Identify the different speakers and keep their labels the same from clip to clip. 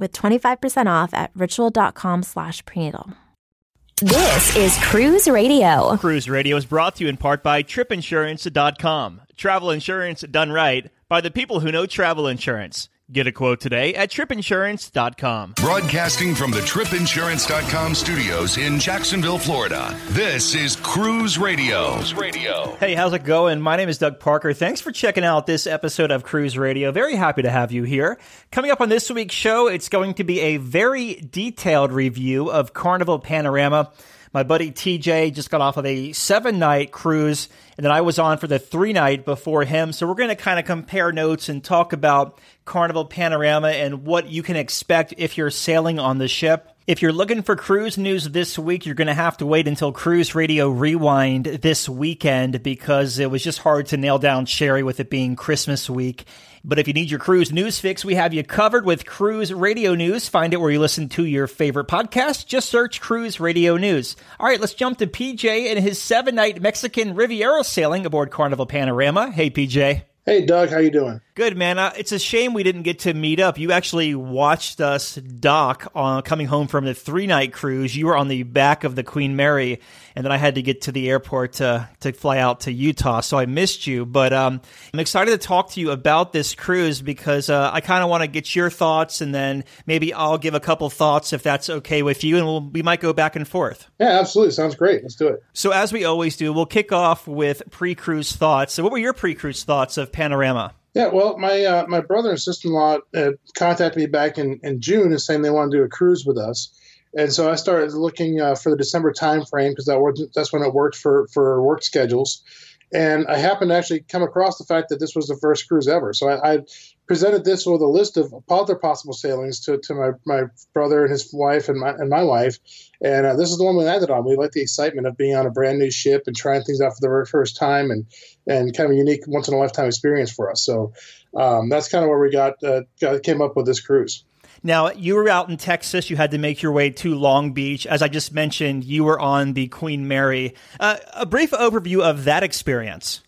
Speaker 1: with 25% off at ritual.com slash prenatal.
Speaker 2: This is Cruise Radio.
Speaker 3: Cruise Radio is brought to you in part by tripinsurance.com. Travel insurance done right by the people who know travel insurance. Get a quote today at tripinsurance.com.
Speaker 4: Broadcasting from the tripinsurance.com studios in Jacksonville, Florida. This is Cruise Radio. Cruise Radio.
Speaker 3: Hey, how's it going? My name is Doug Parker. Thanks for checking out this episode of Cruise Radio. Very happy to have you here. Coming up on this week's show, it's going to be a very detailed review of Carnival Panorama. My buddy TJ just got off of a seven night cruise, and then I was on for the three night before him. So we're going to kind of compare notes and talk about Carnival Panorama and what you can expect if you're sailing on the ship. If you're looking for cruise news this week, you're going to have to wait until Cruise Radio Rewind this weekend because it was just hard to nail down Sherry with it being Christmas week. But if you need your cruise news fix, we have you covered with Cruise Radio News. Find it where you listen to your favorite podcast. Just search Cruise Radio News. All right, let's jump to PJ and his seven night Mexican Riviera sailing aboard Carnival Panorama. Hey, PJ.
Speaker 5: Hey, Doug, how you doing?
Speaker 3: Good, man. Uh, it's a shame we didn't get to meet up. You actually watched us dock on coming home from the three night cruise. You were on the back of the Queen Mary, and then I had to get to the airport to, to fly out to Utah, so I missed you. But um, I'm excited to talk to you about this cruise because uh, I kind of want to get your thoughts, and then maybe I'll give a couple thoughts if that's okay with you, and we'll, we might go back and forth.
Speaker 5: Yeah, absolutely. Sounds great. Let's do it.
Speaker 3: So, as we always do, we'll kick off with pre cruise thoughts. So, what were your pre cruise thoughts of Panorama?
Speaker 5: Yeah, well, my uh, my brother and sister in law uh, contacted me back in, in June and saying they want to do a cruise with us, and so I started looking uh, for the December time frame because that that's when it worked for for work schedules, and I happened to actually come across the fact that this was the first cruise ever. So I, I presented this with a list of other possible sailings to, to my, my brother and his wife and my, and my wife. And uh, this is the one we landed on. We like the excitement of being on a brand new ship and trying things out for the very first time and, and kind of a unique once in a lifetime experience for us. So um, that's kind of where we got, uh, got, came up with this cruise.
Speaker 3: Now, you were out in Texas. You had to make your way to Long Beach. As I just mentioned, you were on the Queen Mary. Uh, a brief overview of that experience.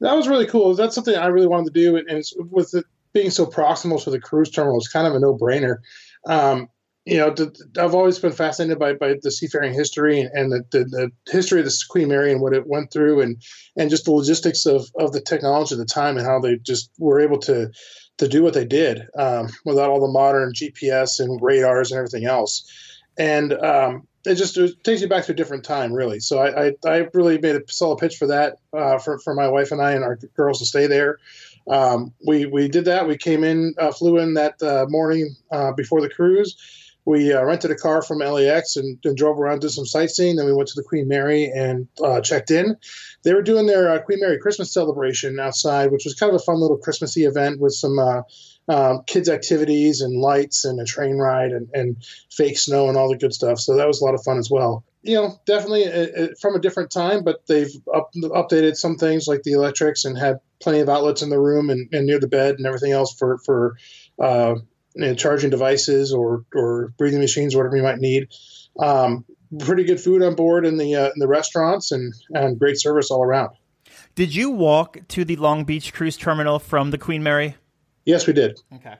Speaker 5: That was really cool. That's something I really wanted to do. And with the, being so proximal to the cruise terminal, it's kind of a no brainer. Um, you know, I've always been fascinated by, by the seafaring history and the, the, the, history of the Queen Mary and what it went through, and and just the logistics of, of the technology at the time and how they just were able to to do what they did um, without all the modern GPS and radars and everything else. And um, it just it takes you back to a different time, really. So I, I, I really made a solid pitch for that uh, for for my wife and I and our girls to stay there. Um, we we did that. We came in, uh, flew in that uh, morning uh, before the cruise. We uh, rented a car from LAX and, and, drove around, did some sightseeing. Then we went to the Queen Mary and uh, checked in. They were doing their uh, Queen Mary Christmas celebration outside, which was kind of a fun little Christmassy event with some um, kids' activities and lights and a train ride and, and fake snow and all the good stuff. So that was a lot of fun as well you know, definitely a, a, from a different time, but they've up, updated some things like the electrics and had plenty of outlets in the room and, and near the bed and everything else for for uh, you know, charging devices or or breathing machines, whatever you might need. Um, pretty good food on board in the uh, in the restaurants and and great service all around.
Speaker 3: Did you walk to the Long Beach cruise terminal from the Queen Mary?
Speaker 5: Yes, we did.
Speaker 3: Okay.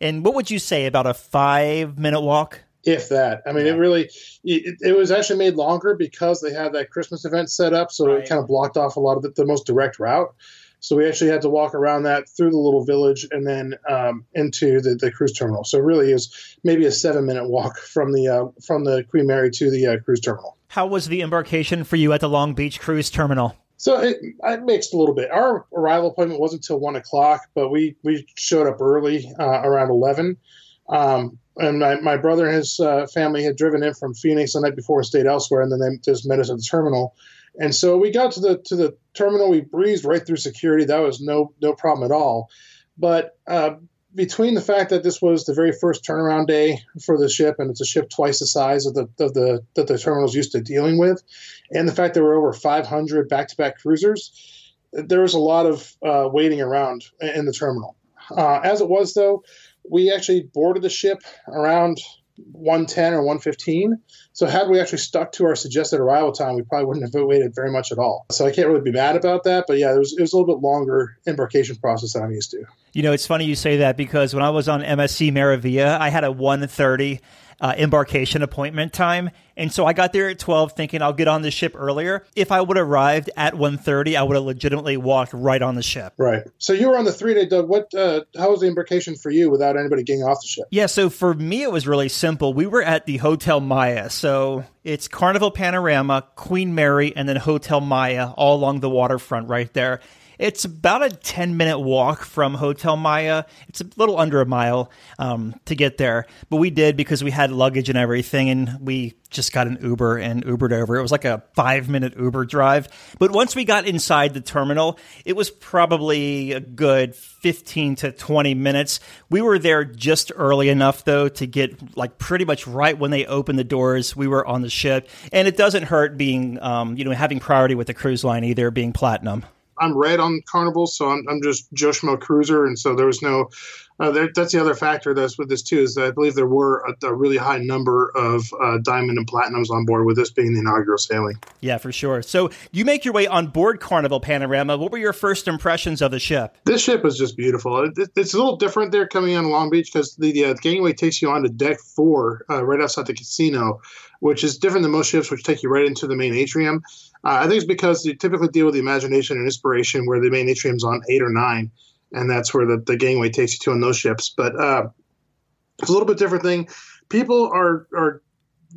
Speaker 3: And what would you say about a five minute walk?
Speaker 5: if that. I mean, yeah. it really it, it, was actually made longer because they had that Christmas event set up, so right. it kind of blocked off a lot of the, the most direct route. So we actually had to walk around that through the little village and then um, into the, the cruise terminal. So really is maybe a seven minute walk from the uh, from the Queen Mary to the uh, cruise terminal.
Speaker 3: How was the embarkation for you at the Long Beach cruise terminal?
Speaker 5: So it, it mixed a little bit. Our arrival appointment wasn't until one o'clock, but we we showed up early uh, around eleven. Um, and my, my brother and his uh, family had driven in from Phoenix the night before and stayed elsewhere, and then they just met us at the terminal. And so we got to the to the terminal. We breezed right through security. That was no no problem at all. But uh, between the fact that this was the very first turnaround day for the ship, and it's a ship twice the size of the of the that the terminal's used to dealing with, and the fact there were over 500 back-to-back cruisers, there was a lot of uh, waiting around in the terminal. Uh, as it was, though, we actually boarded the ship around 110 or 115. So had we actually stuck to our suggested arrival time, we probably wouldn't have waited very much at all. So I can't really be mad about that. But yeah, it was, it was a little bit longer embarkation process than I'm used to.
Speaker 3: You know, it's funny you say that because when I was on MSC Meraviglia, I had a 130 uh, embarkation appointment time. And so I got there at 12 thinking I'll get on the ship earlier. If I would have arrived at 1.30, I would have legitimately walked right on the ship.
Speaker 5: Right. So you were on the three day, Doug. What, uh, how was the embarkation for you without anybody getting off the ship?
Speaker 3: Yeah. So for me, it was really simple. We were at the Hotel Maya. So it's Carnival Panorama, Queen Mary, and then Hotel Maya all along the waterfront right there. It's about a 10 minute walk from Hotel Maya. It's a little under a mile um, to get there, but we did because we had luggage and everything, and we just got an Uber and Ubered over. It was like a five minute Uber drive. But once we got inside the terminal, it was probably a good 15 to 20 minutes. We were there just early enough, though, to get like pretty much right when they opened the doors. We were on the ship. And it doesn't hurt being, um, you know, having priority with the cruise line either, being platinum.
Speaker 5: I'm red on Carnival, so I'm, I'm just Joe Schmo cruiser, and so there was no. Uh, there, that's the other factor that's with this too is that I believe there were a, a really high number of uh, diamond and platinums on board with this being the inaugural sailing.
Speaker 3: Yeah, for sure. So you make your way on board Carnival Panorama. What were your first impressions of the ship?
Speaker 5: This ship is just beautiful. It, it, it's a little different there coming on Long Beach because the, uh, the gangway takes you onto deck four uh, right outside the casino, which is different than most ships, which take you right into the main atrium. Uh, I think it's because you typically deal with the imagination and inspiration where the main atrium's on eight or nine, and that's where the, the gangway takes you to on those ships. But uh, it's a little bit different thing. People are are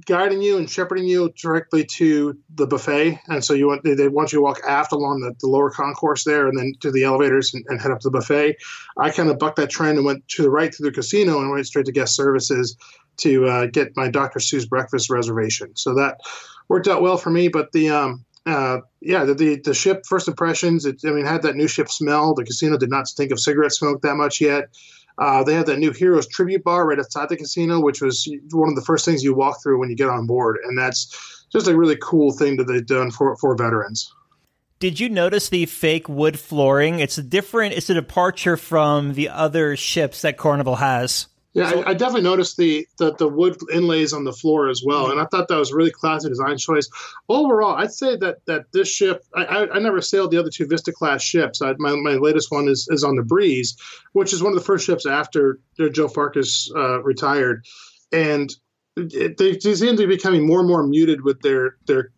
Speaker 5: guiding you and shepherding you directly to the buffet, and so you want they, they want you to walk aft along the, the, lower concourse there, and then to the elevators and, and head up to the buffet. I kind of bucked that trend and went to the right to the casino and went straight to guest services to uh, get my Dr. Seuss breakfast reservation. So that worked out well for me. But the um, uh, yeah, the, the, the ship first impressions. It, I mean, had that new ship smell. The casino did not stink of cigarette smoke that much yet. Uh, they had that new Heroes tribute bar right outside the casino, which was one of the first things you walk through when you get on board, and that's just a really cool thing that they've done for for veterans.
Speaker 3: Did you notice the fake wood flooring? It's a different. It's a departure from the other ships that Carnival has.
Speaker 5: Yeah, so, I, I, definitely noticed the, the, the wood inlays on the floor as well, and I thought that was a really classy design choice. Overall, I'd say that that this ship, I, I, I never sailed the other two Vista class ships. I, my, my latest one is, is on the Breeze, which is one of the first ships after Joe Farcus uh, retired, and they, they seem to be becoming more and more muted with their their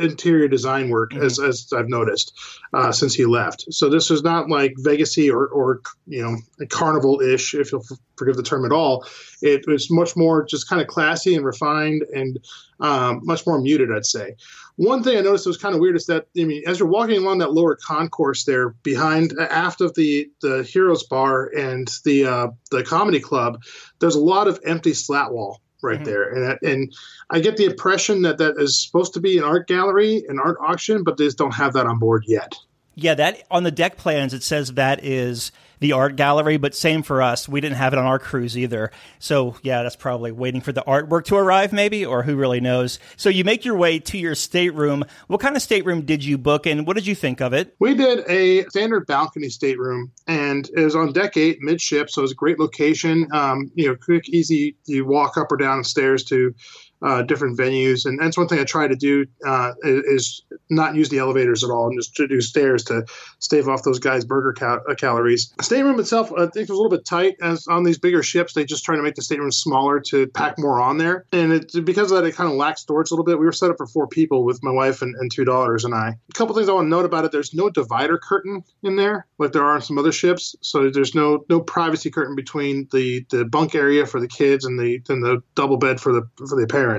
Speaker 5: interior design work, mm-hmm. as, as I've noticed uh, since he left. So this is not like Vegasy or or you know carnival ish, if you'll forgive the term at all. It was much more just kind of classy and refined and um, much more muted, I'd say. One thing I noticed that was kind of weird is that I mean, as you're walking along that lower concourse there, behind aft of the the Heroes Bar and the uh, the Comedy Club, there's a lot of empty slat wall right mm-hmm. there. And and I get the impression that that is supposed to be an art gallery, an art auction, but they just don't have that on board yet.
Speaker 3: Yeah, that on the deck plans it says that is the art gallery, but same for us. We didn't have it on our cruise either. So yeah, that's probably waiting for the artwork to arrive, maybe, or who really knows. So you make your way to your stateroom. What kind of stateroom did you book, and what did you think of it?
Speaker 5: We did a standard balcony stateroom, and it was on deck eight, midship, so it was a great location. Um, you know, quick, easy. You walk up or down the stairs to uh, different venues. And that's one thing I try to do uh, is not use the elevators at all and just to do stairs to stave off those Guy's burger cal- uh, calories. The stateroom itself, I think, was a little bit tight. As on these bigger ships, they just try to make the stateroom smaller to pack more on there. And it, because of that, it kind of lacks storage a little bit. We were set up for four people with my wife and, and two daughters and I. A couple things I want to note about it: there's no divider curtain in there like there are on some other ships. So there's no no privacy curtain between the the bunk area for the kids and the and the double bed for the for the parents.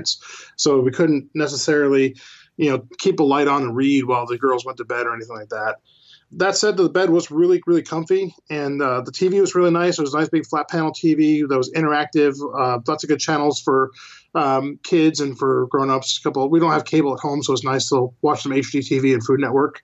Speaker 5: So we couldn't necessarily, you know, keep a light on and read while the girls went to bed or anything like that. That said, the bed was really, really comfy, and uh, the TV was really nice. It was a nice big flat panel TV that was interactive. Uh, lots of good channels for um, kids and for grown-ups. A couple. We don't have cable at home, so it's nice to watch some HGTV and Food Network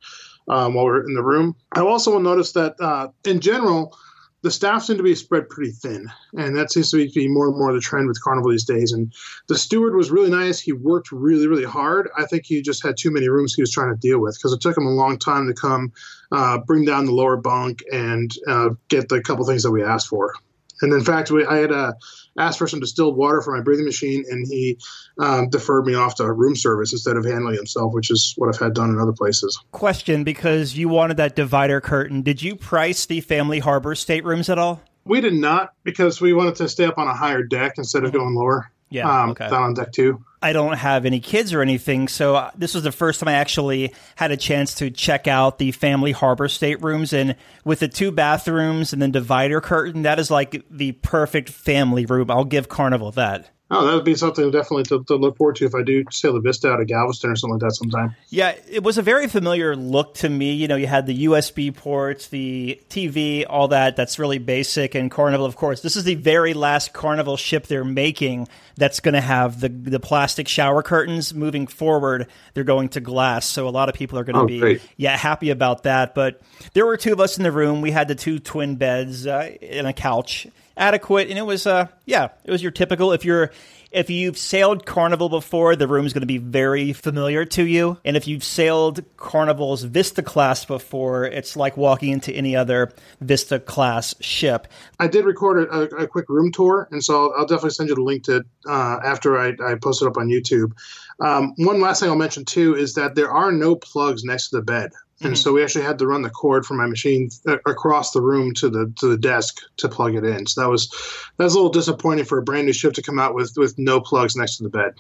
Speaker 5: um, while we're in the room. I also noticed that uh, in general the staff seem to be spread pretty thin, and that seems to be more and more the trend with Carnival these days. And the steward was really nice. He worked really, really hard. I think he just had too many rooms he was trying to deal with because it took him a long time to come uh, bring down the lower bunk and uh, get the couple things that we asked for. And in fact, we, I had uh, asked for some distilled water for my breathing machine, and he um, deferred me off to room service instead of handling himself, which is what I've had done in other places.
Speaker 3: Question because you wanted that divider curtain. Did you price the family harbor staterooms at all?
Speaker 5: We did not because we wanted to stay up on a higher deck instead of going lower.
Speaker 3: Yeah,
Speaker 5: um,
Speaker 3: okay.
Speaker 5: down on deck two.
Speaker 3: I don't have any kids or anything, so uh, this was the first time I actually had a chance to check out the family harbor staterooms. And with the two bathrooms and then divider curtain, that is like the perfect family room. I'll give Carnival that.
Speaker 5: Oh, that would be something definitely to, to, look forward to if I do sail the Vista out of Galveston or something like that sometime.
Speaker 3: Yeah, it was a very familiar look to me. You know, you had the USB ports, the TV, all that. That's really basic. And Carnival, of course, this is the very last Carnival ship they're making that's going to have the the plastic shower curtains. Moving forward, they're going to glass. So a lot of people are going to
Speaker 5: oh,
Speaker 3: be
Speaker 5: great.
Speaker 3: yeah happy about that. But there were two of us in the room. We had the two twin beds uh, and a couch adequate, and it was uh yeah, it was your typical if you're if you've sailed Carnival before, the room's going to be very familiar to you. And if you've sailed Carnival's Vista class before, it's like walking into any other Vista class ship.
Speaker 5: I did record a, a quick room tour, and so I'll, I'll, definitely send you the link to uh, after I, I post it up on YouTube. Um, one last thing I'll mention too is that there are no plugs next to the bed. And mm-hmm. so we actually had to run the cord from my machine uh, across the room to the to the desk to plug it in. So that was that was a little disappointing for a brand new ship to come out with with no plugs next to the bed.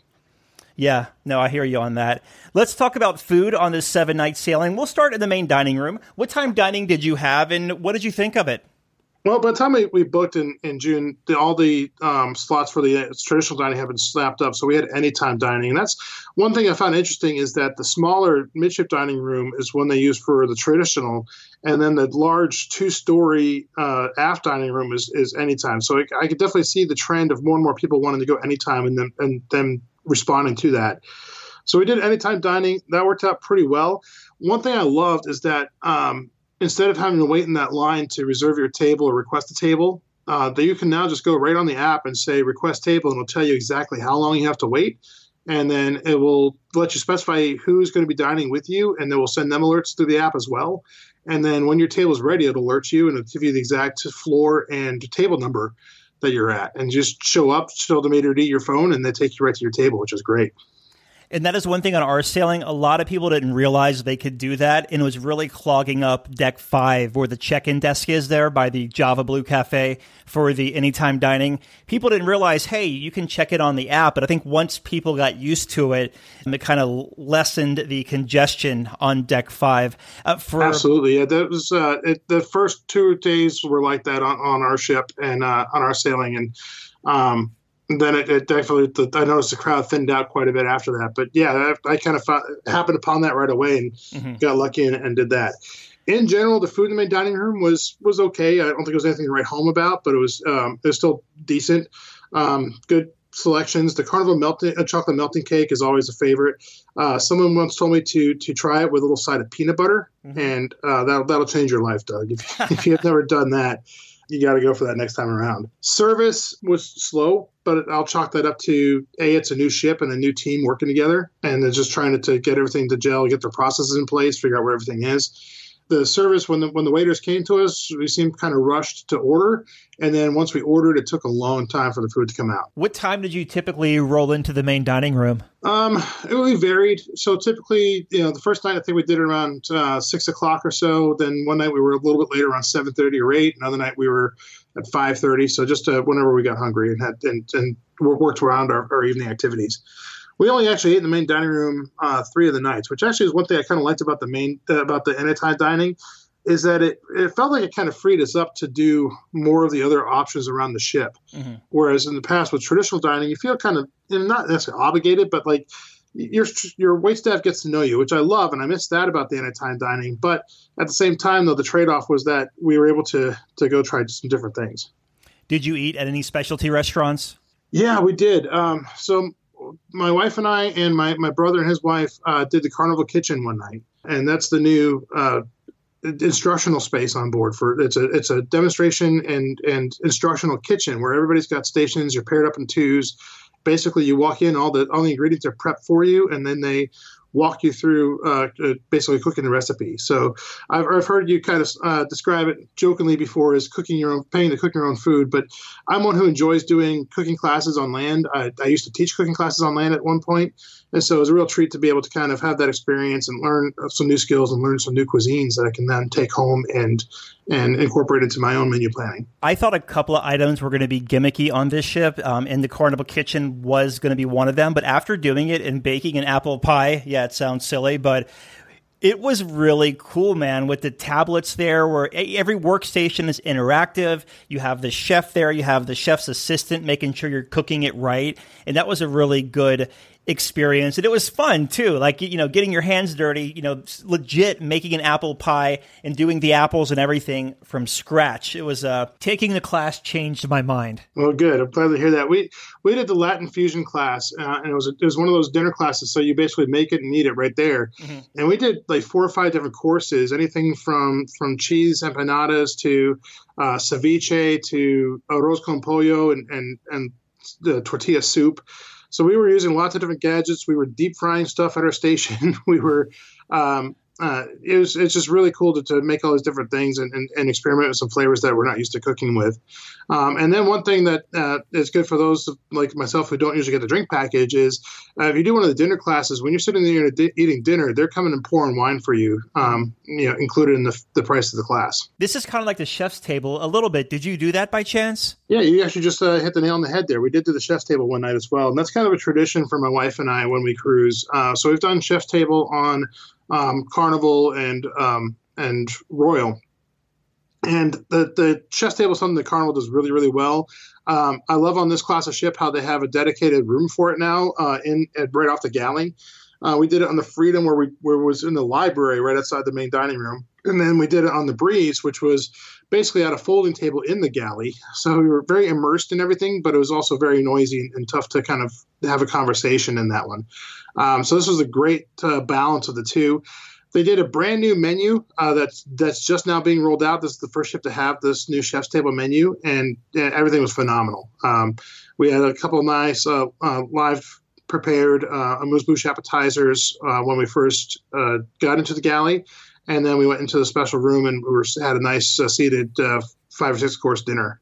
Speaker 3: Yeah, no, I hear you on that. Let's talk about food on this seven night sailing. We'll start in the main dining room. What time dining did you have, and what did you think of it?
Speaker 5: Well, by the time we, booked in, in June, the, all the um, slots for the traditional dining have been slapped up. So we had anytime dining. And that's one thing I found interesting is that the smaller midship dining room is one they use for the traditional. And then the large two story uh, aft dining room is, is anytime. So I, I could definitely see the trend of more and more people wanting to go anytime and then, and then responding to that. So we did anytime dining. That worked out pretty well. One thing I loved is that um, instead of having to wait in that line to reserve your table or request a table, uh, that you can now just go right on the app and say request table, and it'll tell you exactly how long you have to wait. And then it will let you specify who's going to be dining with you, and then we'll send them alerts through the app as well. And then when your table is ready, it'll alert you and it'll give you the exact floor and table number that you're at. And just show up, show the meter to your phone, and they take you right to your table, which is great.
Speaker 3: And that is one thing on our sailing. A lot of people didn't realize they could do that, and it was really clogging up deck five, where the check-in desk is there by the Java Blue Cafe for the anytime dining. People didn't realize, hey, you can check it on the app. But I think once people got used to it, it kind of lessened the congestion on deck five.
Speaker 5: Uh, for absolutely, yeah, that was uh, it, the first two days were like that on, on our ship and uh, on our sailing, and um, then it, it, definitely I noticed the crowd thinned out quite a bit after that. But yeah, I, I kind of found, happened upon that right away and mm-hmm. got lucky and, and, did that. In general, the food in the main dining room was was okay. I don't think it was anything to write home about, but it was um, it was still decent. Um, good selections. The carnival melting uh, chocolate melting cake is always a favorite. Uh, someone once told me to to try it with a little side of peanut butter, mm-hmm. and uh, that'll that'll change your life, Doug. If, if you have never done that, you got to go for that next time around. Service was slow, but I'll chalk that up to a it's a new ship and a new team working together, and they're just trying to, to get everything to gel, get their processes in place, figure out where everything is. The service when the when the waiters came to us, we seemed kind of rushed to order, and then once we ordered, it took a long time for the food to come out.
Speaker 3: What time did you typically roll into the main dining room?
Speaker 5: Um, it really varied. So typically, you know, the first night I think we did it around uh, six o'clock or so. Then one night we were a little bit later, around seven thirty or eight. Another night we were at five thirty. So just uh, whenever we got hungry and had and, and worked around our, our evening activities we only actually ate in the main dining room uh, three of the nights, which actually is one thing I kind of liked about the main uh, about the anytime dining, is that it it felt like it kind of freed us up to do more of the other options around the ship. Mm-hmm. Whereas in the past with traditional dining, you feel kind of not necessarily obligated, but like your your wait staff gets to know you, which I love, and I miss that about the anytime dining. But at the same time, though, the trade off was that we were able to to go try some different things.
Speaker 3: Did you eat at any specialty restaurants?
Speaker 5: Yeah, we did. Um, so my wife and I and my, my brother and his wife uh, did the Carnival Kitchen one night, and that's the new uh, instructional space on board for it's a it's a demonstration and and instructional kitchen where everybody's got stations. You're paired up in twos. Basically, you walk in, all the all the ingredients are prepped for you, and then they walk you through uh, uh, basically cooking the recipe. So I've, I've heard you kind of uh, describe it jokingly before as cooking your own, paying to cook your own food. But I'm one who enjoys doing cooking classes on land. I, I used to teach cooking classes on land at one point, and so it was a real treat to be able to kind of have that experience and learn some new skills and learn some new cuisines that I can then take home and and incorporate into my own menu planning.
Speaker 3: I thought a couple of items were going to be gimmicky on this ship, um, and the Carnival Kitchen was going to be one of them. But after doing it and baking an apple pie, yeah, it sounds silly, but it was really cool, man, with the tablets there where every workstation is interactive. You have the chef there, you have the chef's assistant making sure you're cooking it right. And that was a really good experience. And it was fun too. Like you know getting your hands dirty you know legit making an apple pie and doing the apples and everything from scratch. It was uh taking the class changed my mind.
Speaker 5: Well good. I'm glad to hear that. We we did the latin fusion class uh, and it was it was one of those dinner classes so you basically make it and eat it right there. Mm-hmm. and we did like four or five different courses anything from from cheese empanadas to uh, ceviche to arroz con pollo and and and the tortilla soup so we were using lots of different gadgets. We were deep frying stuff at our station. we were um, uh, it was it's just really cool to, to make all these different things and, and, and, experiment with some flavors that we're not used to cooking with. Um, and then one thing that uh, is good for those like myself who don't usually get the drink package is uh, if you do one of the dinner classes, when you're sitting there di- eating dinner, they're coming and pouring wine for you, um, you know, included in the, the price of the class.
Speaker 3: This is kind of like the chef's table a little bit. Did you do that by chance?
Speaker 5: Yeah, you actually just uh, hit the nail on the head there. We did do the chef's table one night as well, and that's kind of a tradition for my wife and I when we cruise. Uh, so we've done chef's table on um, Carnival and um, and Royal. And the the chef's table is something that Carnival does really really well. Um, I love on this class of ship how they have a dedicated room for it now uh, in right off the galley. Uh, we did it on the Freedom where we where it was in the library right outside the main dining room, and then we did it on the Breeze, which was basically at a folding table in the galley. So we were very immersed in everything, but it was also very noisy and tough to kind of have a conversation in that one. Um, so this was a great uh, balance of the two. They did a brand new menu uh, that's that's just now being rolled out. This is the first ship to have this new chef's table menu, and, everything was phenomenal. Um, we had a couple nice uh, uh live prepared uh, amuse bouche appetizers uh, when we first got into the galley, and then we went into the special room and we were, had a nice uh, seated uh, five or six course dinner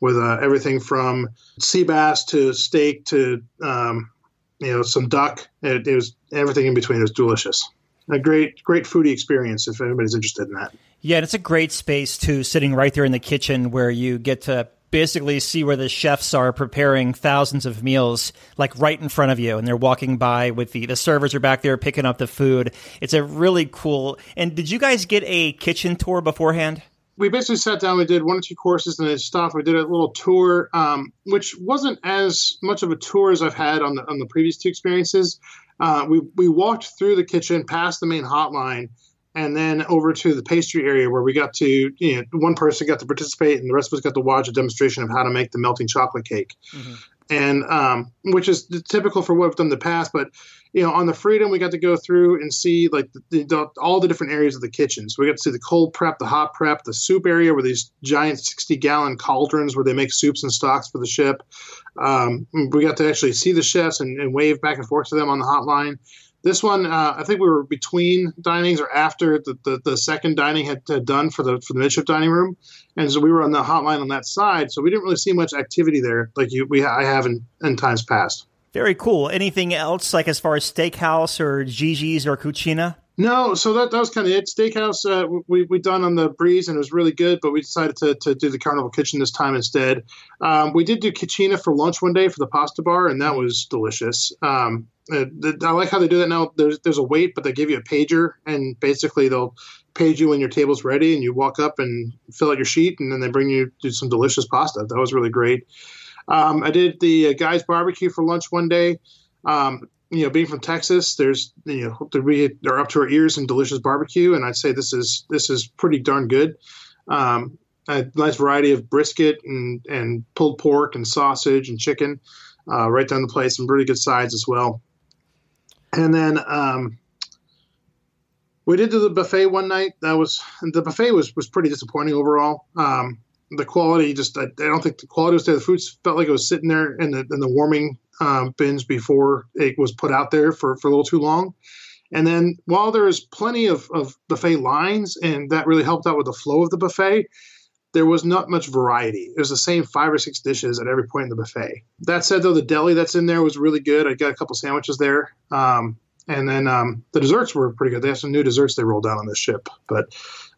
Speaker 5: with uh, everything from sea bass to steak to um, you know, some duck. It, it, was everything in between. It was delicious. A great, great foodie experience if anybody's interested in that.
Speaker 3: Yeah, and it's a great space too, sitting right there in the kitchen where you get to basically see where the chefs are preparing thousands of meals like right in front of you and they're walking by with the the servers are back there picking up the food it's a really cool and did you guys get a kitchen tour beforehand
Speaker 5: we basically sat down. We did one or two courses, and then stopped. We did a little tour, um, which wasn't as much of a tour as I've had on the on the previous two experiences. Uh, we we walked through the kitchen, past the main hotline, and then over to the pastry area where we got to you know one person got to participate, and the rest of us got to watch a demonstration of how to make the melting chocolate cake. Mm-hmm. And um, which is typical for what we've done in the past, but you know, on the Freedom, we got to go through and see like the, the, all the different areas of the kitchen. So we got to see the cold prep, the hot prep, the soup area where these giant 60 gallon cauldrons where they make soups and stocks for the ship. Um, we got to actually see the chefs and, and, wave back and forth to them on the hotline. This one, uh, I think we were between dinings or after the, the, the second dining had, had, done for the for the midship dining room, and so we were on the hotline on that side. So we didn't really see much activity there like you we I have in, in times past.
Speaker 3: Very cool. Anything else like as far as steakhouse or JiJi's or Cucina?
Speaker 5: No, so that, that was kind of it. Steakhouse uh, we we done on the breeze and it was really good, but we decided to, to do the Carnival Kitchen this time instead. Um, we did do Cucina for lunch one day for the pasta bar, and that was delicious. Um, uh, I like how they do that now. There's there's a wait, but they give you a pager, and basically they'll page you when your table's ready, and you walk up and fill out your sheet, and then they bring you some delicious pasta. That was really great. Um, I did the uh, guys barbecue for lunch one day. Um, you know, being from Texas, there's you know we are up to our ears in delicious barbecue, and I'd say this is this is pretty darn good. Um, a nice variety of brisket and and pulled pork and sausage and chicken, uh, right down the place. Some really good sides as well. And then um, we did do the buffet one night. That was the buffet was was pretty disappointing overall. Um, the quality just I, I, don't think the quality was there. The food felt like it was sitting there in the in the warming um, bins before it was put out there for, for a little too long. And then while there is plenty of, of buffet lines, and that really helped out with the flow of the buffet, there was not much variety. It was the same five or six dishes at every point in the buffet. That said, though, the deli that's in there was really good. I got a couple sandwiches there. Um, and then um, the desserts were pretty good. They have some new desserts they rolled out on this ship. But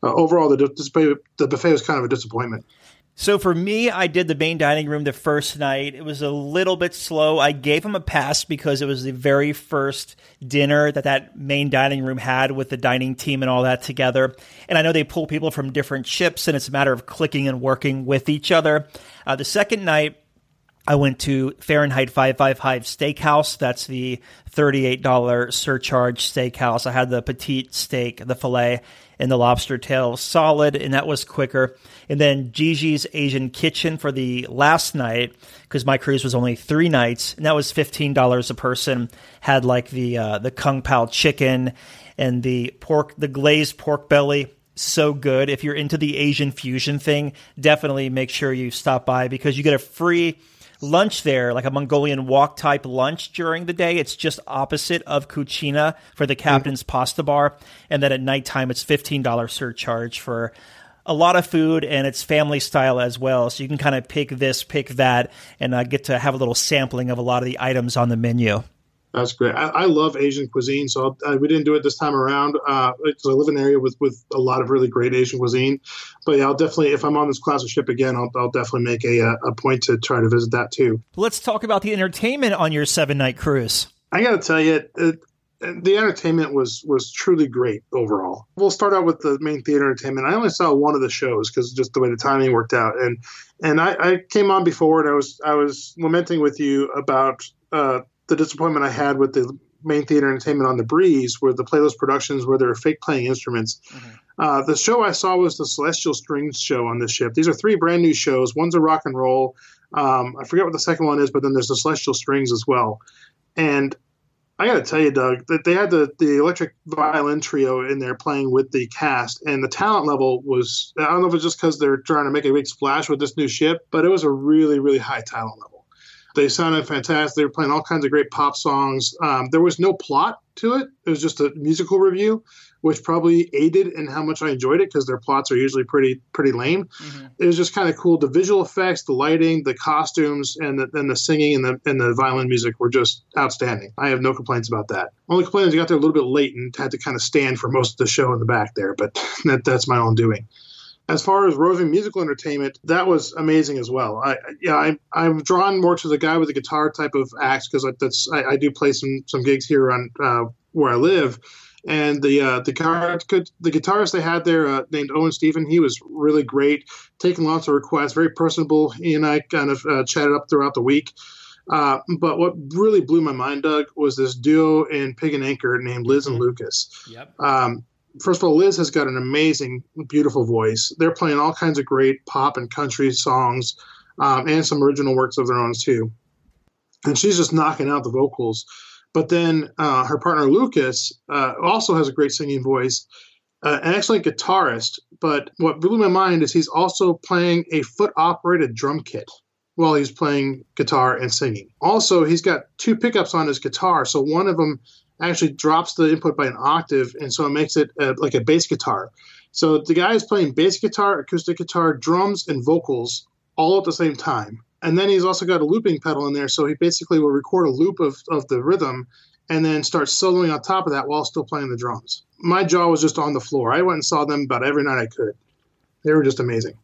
Speaker 5: uh, overall, the, the buffet was kind of a disappointment.
Speaker 3: So for me, I did the main dining room the first night. It was a little bit slow. I gave him a pass because it was the very first dinner that that main dining room had with the dining team and all that together. And I know they pull people from different ships, and it's a matter of clicking and working with each other. Uh, the second night, I went to Fahrenheit 555 Steakhouse. That's the $38 surcharge steakhouse. I had the petite steak, the filet, and the lobster tail solid, and that was quicker. And then JiJi's Asian Kitchen for the last night, because my cruise was only three nights, and that was $15 a person. Had like the uh, the Kung Pao chicken and the pork, the glazed pork belly so good. If you're into the Asian fusion thing, definitely make sure you stop by because you get a free lunch there, like a Mongolian wok type lunch during the day. It's just opposite of Cucina for the captain's mm-hmm. pasta bar. And then at nighttime, it's $15 surcharge for a lot of food and it's family style as well. So you can kind of pick this, pick that, and uh, get to have a little sampling of a lot of the items on the menu.
Speaker 5: That's great. I, I love Asian cuisine, so uh, we didn't do it this time around because uh, I live in an area with, with a lot of really great Asian cuisine. But yeah, I'll definitely, if I'm on this class of ship again, I'll, I'll definitely make a, uh, a point to try to visit that too.
Speaker 3: Let's talk about the entertainment on your seven night cruise.
Speaker 5: I got to tell you, it, the entertainment was was truly great overall. We'll start out with the main theater entertainment. I only saw one of the shows because just the way the timing worked out, and and I, I, came on before and I was I was lamenting with you about uh, the disappointment I had with the main theater entertainment on the breeze, where the Playlist Productions, where they're fake playing instruments. Mm-hmm. Uh, the show I saw was the Celestial Strings show on this ship. These are three brand new shows. One's a rock and roll. Um, I forget what the second one is, but then there's the Celestial Strings as well. And I got to tell you, Doug, that they had the, the electric violin trio in there playing with the cast, and the talent level was I don't know if it's just because they're trying to make a big splash with this new ship, but it was a really, really high talent level. They sounded fantastic. They were playing all kinds of great pop songs. Um, there was no plot to it. It was just a musical review, which probably aided in how much I enjoyed it because their plots are usually pretty pretty lame. Mm-hmm. It was just kind of cool. The visual effects, the lighting, the costumes, and the, and the singing and the and the violin music were just outstanding. I have no complaints about that. Only complaint is I got there a little bit late and had to kind of stand for most of the show in the back there, but that, that's my own doing as far as roving musical entertainment, that was amazing as well. I yeah, I, I'm drawn more to the guy with the guitar type of acts because that's I, I, do play some some gigs here on uh, where I live, and the uh, the guitar the guitarist they had there uh, named Owen Stephen, he was really great, taking lots of requests, very personable. He and I kind of uh, chatted up throughout the week. Uh, but what really blew my mind, Doug, was this duo in Pig and Anchor named Liz and mm-hmm. Lucas. Yep. Um, first of all, Liz has got an amazing, beautiful voice. They're playing all kinds of great pop and country songs um, and some original works of their own too. And she's just knocking out the vocals. But then uh, her partner Lucas uh, also has a great singing voice, uh, an excellent guitarist. But what blew my mind is he's also playing a foot operated drum kit while he's playing guitar and singing. Also, he's got two pickups on his guitar. So one of them actually drops the input by an octave, and so it makes it uh, like a bass guitar. So the guy is playing bass guitar, acoustic guitar, drums, and vocals all at the same time. And then he's also got a looping pedal in there, so he basically will record a loop of, of the rhythm and then start soloing on top of that while still playing the drums. My jaw was just on the floor. I went and saw them about every night I could. They were just amazing.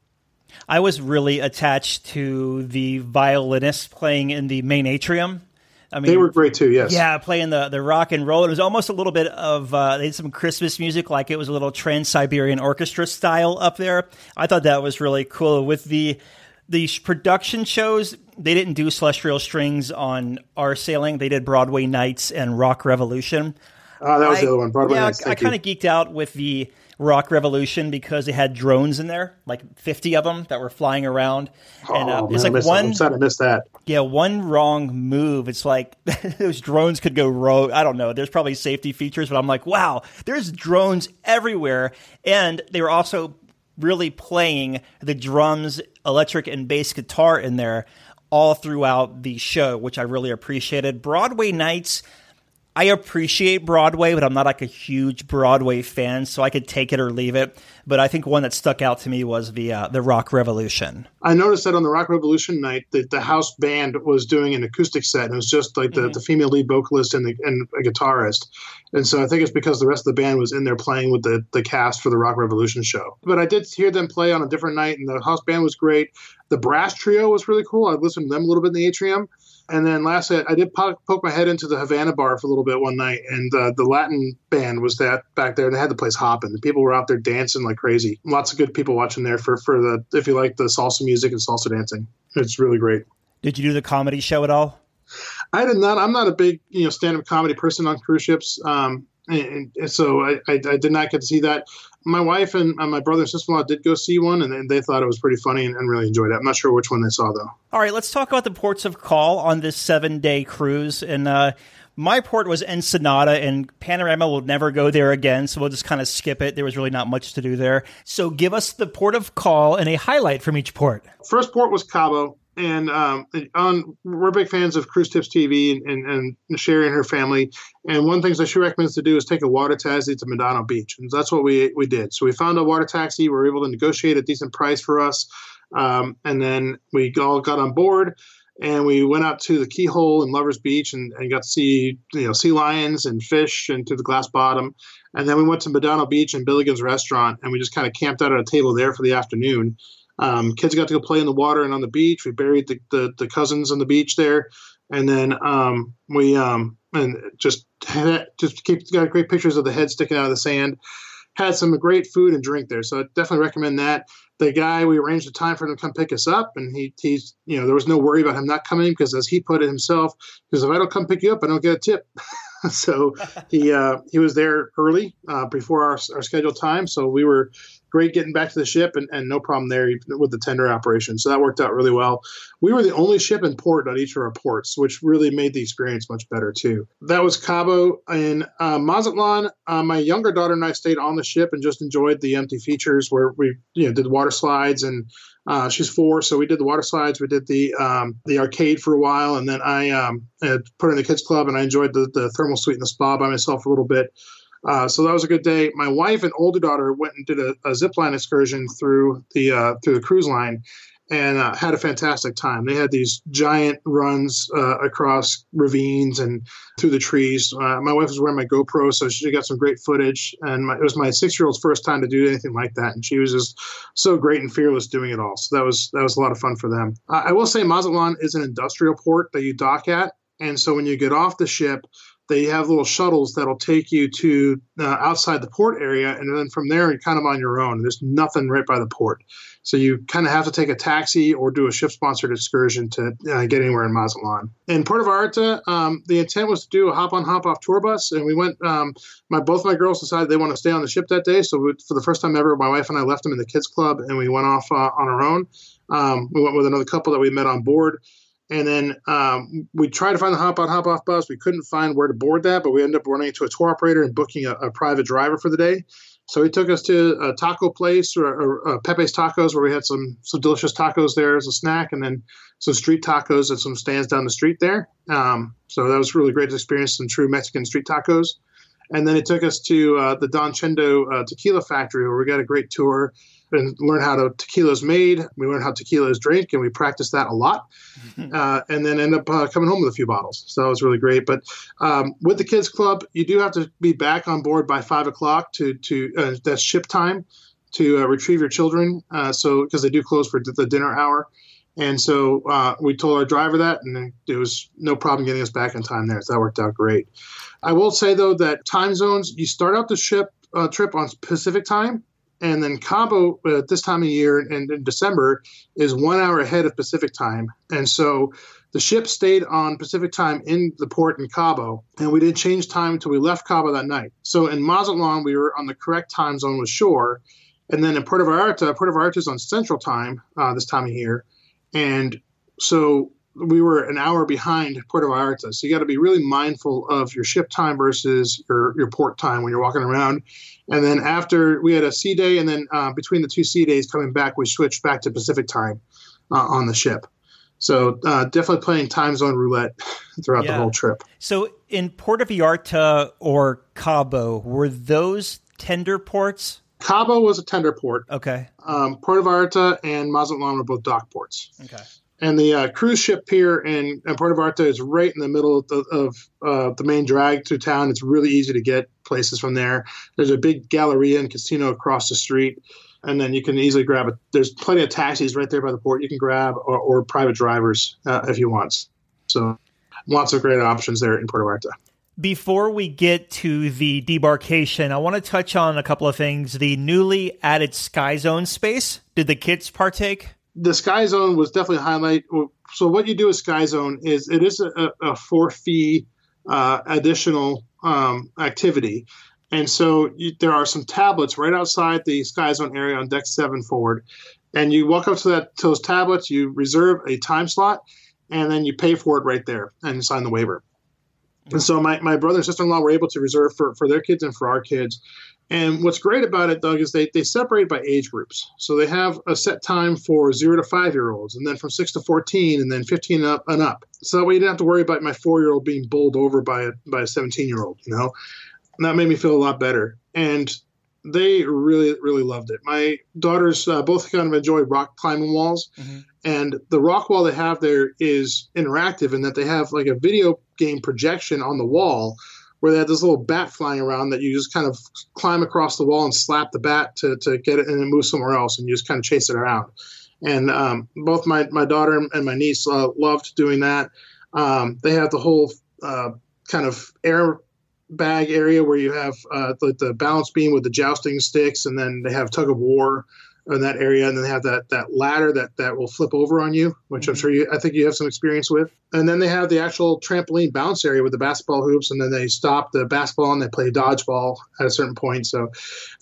Speaker 3: I was really attached to the violinist playing in the main atrium.
Speaker 5: I mean, they were great too. Yes.
Speaker 3: Yeah, playing the the rock and roll. It was almost a little bit of uh, they had some Christmas music, like it was a little Trans Siberian Orchestra style up there. I thought that was really cool. With the the production shows, they didn't do Celestial Strings on our sailing. They did Broadway Nights and Rock Revolution.
Speaker 5: Oh, that was I, the other one. Broadway yeah, Nights.
Speaker 3: I, I kind of geeked out with the Rock Revolution because they had drones in there, like 50 of them that were flying around.
Speaker 5: And uh, oh, it's like one. I'm sad I missed that.
Speaker 3: Yeah, one wrong move. It's like those drones could go rogue. I don't know. There's probably safety features, but I'm like, wow, there's drones everywhere. And they were also really playing the drums, electric, and bass guitar in there all throughout the show, which I really appreciated. Broadway nights I appreciate Broadway, but I'm not like a huge Broadway fan, so I could take it or leave it. But I think one that stuck out to me was the uh, the Rock Revolution.
Speaker 5: I noticed that on the Rock Revolution night, that the house band was doing an acoustic set, and it was just like the, mm-hmm. the female lead vocalist and, the, and a guitarist. And so I think it's because the rest of the band was in there playing with the, the cast for the Rock Revolution show. But I did hear them play on a different night, and the house band was great. The brass trio was really cool. I listened to them a little bit in the atrium. And then lastly, I did poke, poke my head into the Havana bar for a little bit one night, and uh, the Latin band was that back there. They had the place hopping. The people were out there dancing like crazy. Lots of good people watching there for for the if you like the salsa music and salsa dancing. It's really great.
Speaker 3: Did you do the comedy show at all?
Speaker 5: I did not. I'm not a big you know stand up comedy person on cruise ships. Um, and, and so I, I, I, did not get to see that my wife and my brother and sister-in-law did go see one and they thought it was pretty funny and, and, really enjoyed it. I'm not sure which one they saw though.
Speaker 3: All right let's talk about the ports of call on this seven day cruise. And uh, my port was ensenada and panorama will never go there again so we'll just kind of skip it. There was really not much to do there. So give us the port of call and a highlight from each port.
Speaker 5: First port was cabo and um, on we're big fans of Cruise Tips TV and, and, and Sherry and her family. And one of the things that she recommends to do is take a water taxi to Medano Beach, and that's what we we did. So we found a water taxi. We were able to negotiate a decent price for us, um, and then we all got on board. And we went out to the Keyhole in Lovers Beach and, and got to see you know sea lions and fish and to the glass bottom. And then we went to Medano Beach and Billygan's restaurant, and we just kind of camped out at a table there for the afternoon. Um, kids got to go play in the water and on the beach. We buried the, the, the cousins on the beach there, and then um, we um, and just had, just keep got great pictures of the head sticking out of the sand. Had some great food and drink there, so I definitely recommend that. The guy we arranged a time for him to come pick us up, and he he's you know there was no worry about him not coming because as he put it himself, because if I don't come pick you up, I don't get a tip. so he uh, he was there early uh, before our, our scheduled time. So we were great getting back to the ship and, and no problem there with the tender operation. So that worked out really well. We were the only ship in port on each of our ports, which really made the experience much better too. That was Cabo and uh, Mazatlan. Uh, my younger daughter and I stayed on the ship and just enjoyed the empty features where we you know did water slides and uh, she's four, so we did the water slides. We did the um, the arcade for a while, and then I um, put her in the kids club, and I enjoyed the, the thermal suite in the spa by myself a little bit. Uh, so that was a good day. My wife and older daughter went and did a, a zip line excursion through the uh, through the cruise line, and uh, had a fantastic time. They had these giant runs uh, across ravines and through the trees. Uh, my wife was wearing my GoPro, so she got some great footage. And my, it was my six year old's first time to do anything like that, and she was just so great and fearless doing it all. So that was that was a lot of fun for them. I will say Mazatlan is an industrial port that you dock at, and so when you get off the ship they have little shuttles that'll take you to uh, outside the port area, and then from there, you're kind of on your own. There's nothing right by the port, so you kind of have to take a taxi or do a ship-sponsored excursion to uh, get anywhere in Mazatlan. In Puerto Vallarta, um, the intent was to do a hop-on, hop-off tour bus, and we went. Um, my both my girls decided they want to stay on the ship that day, so we, for the first time ever, my wife and I left them in the kids club, and we went off uh, on our own. Um, we went with another couple that we met on board And then um, we tried to find the hop on, hop off bus. We couldn't find where to board that, but we ended up running into a tour operator and booking a, a private driver for the day. So he took us to a taco place or, or uh, Pepe's Tacos, where we had some some delicious tacos there as a snack, and then some street tacos at some stands down the street there. Um, so that was really great experience some true Mexican street tacos. And then it took us to uh, the Don Chendo uh, Tequila Factory, where we got a great tour and learn how to tequila is made. We learned how tequila is drank, and we practiced that a lot. Uh, and then end up uh, coming home with a few bottles. So that was really great. But um, with the kids club, you do have to be back on board by five o'clock to to uh, that's ship time to uh, retrieve your children. Uh, so because they do close for the dinner hour. And so uh, we told our driver that, and there was no problem getting us back in time there. So that worked out great. I will say though that time zones, you start out the ship trip on Pacific time, and then Cabo at uh, this time of year and in December is one hour ahead of Pacific time. And so the ship stayed on Pacific time in the port in Cabo, and we didn't change time until we left Cabo that night. So in Mazatlan, we were on the correct time zone with shore. And then in Puerto Vallarta, Puerto Vallarta is on Central Time uh, this time of year. And so we were an hour behind Puerto Vallarta. So you got to be really mindful of your ship time versus your, your port time when you're walking around. And then after we had a sea day, and then uh, between the two sea days coming back, we switched back to Pacific time uh, on the ship. So uh, definitely playing time zone roulette throughout yeah. the whole trip.
Speaker 3: So in Puerto Vallarta or Cabo, were those tender ports?
Speaker 5: Cabo was a tender port.
Speaker 3: Okay.
Speaker 5: Um, Puerto Vallarta and Mazatlan were both dock ports.
Speaker 3: Okay
Speaker 5: and the uh, cruise ship pier in, in Puerto Vallarta is right in the middle of, the, of uh, the main drag through town. It's really easy to get places from there. There's a big galleria and casino across the street, and then you can easily grab it. There's plenty of taxis right there by the port you can grab, or, or private drivers uh, if you want. So lots of great options there in Puerto Vallarta.
Speaker 3: Before we get to the debarkation, I want to touch on a couple of things. The newly added Sky Zone space. Did the kids partake?
Speaker 5: The Sky Zone was definitely a highlight. So what you do with Sky Zone is it is a, a for fee uh, additional um, activity. And so you, there are some tablets right outside the Sky Zone area on deck seven forward. And you walk up to that to those tablets, you reserve a time slot, and then you pay for it right there and sign the waiver. And so my, my brother and sister in law were able to reserve for, for their kids and for our kids. And what's great about it, Doug, is they, they separate by age groups. So they have a set time for zero to five year olds, and then from six to 14, and then 15 up and up. So that way you didn't have to worry about my four year old being bowled over by a, by a 17 year old, you know? And that made me feel a lot better. And they really, really loved it. My daughters uh, both kind of enjoy rock climbing walls. Mm-hmm. And the rock wall they have there is interactive in that they have like a video game projection on the wall where they had this little bat flying around that you just kind of climb across the wall and slap the bat to, to get it and it moves somewhere else and you just kind of chase it around. And um, both my, my daughter and my niece uh, loved doing that. Um, they have the whole uh, kind of air bag area where you have uh, the balance beam with the jousting sticks, and then they have tug of war in that area, and then they have that that ladder that that will flip over on you, which mm-hmm. I'm sure you I think you have some experience with. And then they have the actual trampoline bounce area with the basketball hoops, and then they stop the basketball and they play dodgeball at a certain point. So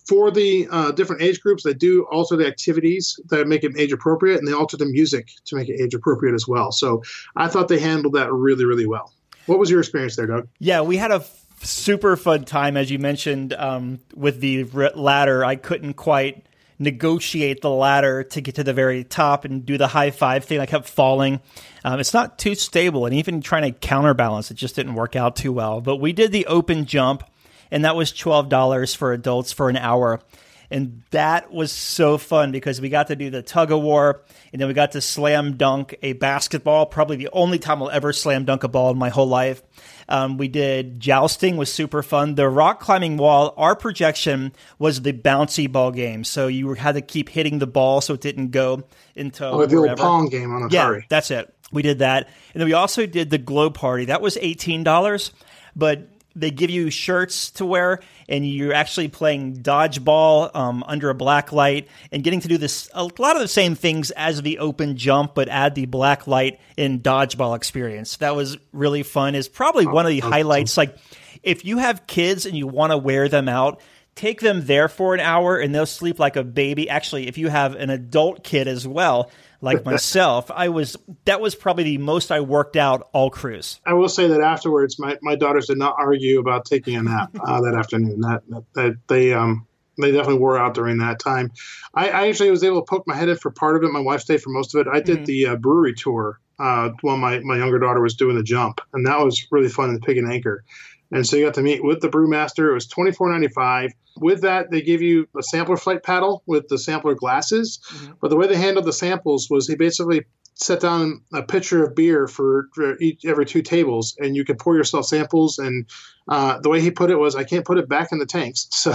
Speaker 5: for the uh, different age groups, they do alter the activities that make it age appropriate, and they alter the music to make it age appropriate as well. So I thought they handled that really really well. What was your experience there, Doug?
Speaker 3: Yeah, we had a super fun time, as you mentioned, um, with the ladder. I couldn't quite negotiate the ladder to get to the very top and do the high five thing. I kept falling. Um, it's not too stable, and even trying to counterbalance, it just didn't work out too well. But we did the open jump, and that was twelve dollars for adults for an hour. And that was so fun because we got to do the tug of war and then we got to slam dunk a basketball, probably the only time I'll ever slam dunk a ball in my whole life. Um, we did jousting was super fun. The rock climbing wall, our projection was the bouncy ball game. So you had to keep hitting the ball so it didn't go into
Speaker 5: oh, the old pong game on Atari.
Speaker 3: Yeah, that's it. We did that. And then we also did the glow party. That was $18, but they give you shirts to wear and you're actually playing dodgeball um, under a black light and getting to do this a lot of the same things as the open jump but add the black light in dodgeball experience. That was really fun. Is probably one of the highlights. like if you have kids and you want to wear them out take them there for an hour and they'll sleep like a baby. Actually, if you have an adult kid as well, like myself, I was that was probably the most I worked out all cruise.
Speaker 5: I will say that afterwards, my, my daughters did not argue about taking a nap uh, that afternoon. That, that, that they um they definitely wore out during that time. I, I, actually was able to poke my head in for part of it. My wife stayed for most of it. I did mm-hmm. the uh, brewery tour uh, while my, my younger daughter was doing the jump, and that was really fun the Pig and Anchor. And so you got to meet with the brewmaster. It was twenty four ninety five. With that, they give you a sampler flight paddle with the sampler glasses. Mm-hmm. But the way they handled the samples was he basically set down a pitcher of beer for, each every two tables, and you could pour yourself samples. And uh, the way he put it was, I can't put it back in the tanks. So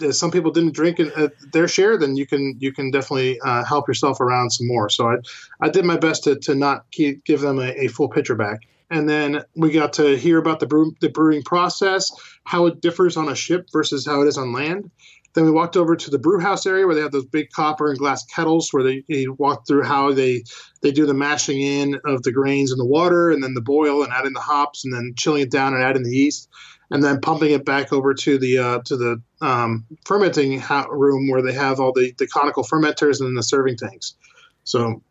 Speaker 5: yeah. some people didn't drink in, uh, their share, then you can you can definitely uh, help yourself around some more. So I I did my best to to not keep, give them a, a full pitcher back and then we got to hear about the brew, the brewing process, how it differs on a ship versus how it is on land. Then we walked over to the brew house area where they have those big copper and glass kettles where they, they walk through how they they do the mashing in of the grains and the water and then the boil and adding the hops and then chilling it down and adding the yeast and then pumping it back over to the uh, to the um, fermenting room where they have all the, the conical fermenters and the serving tanks. So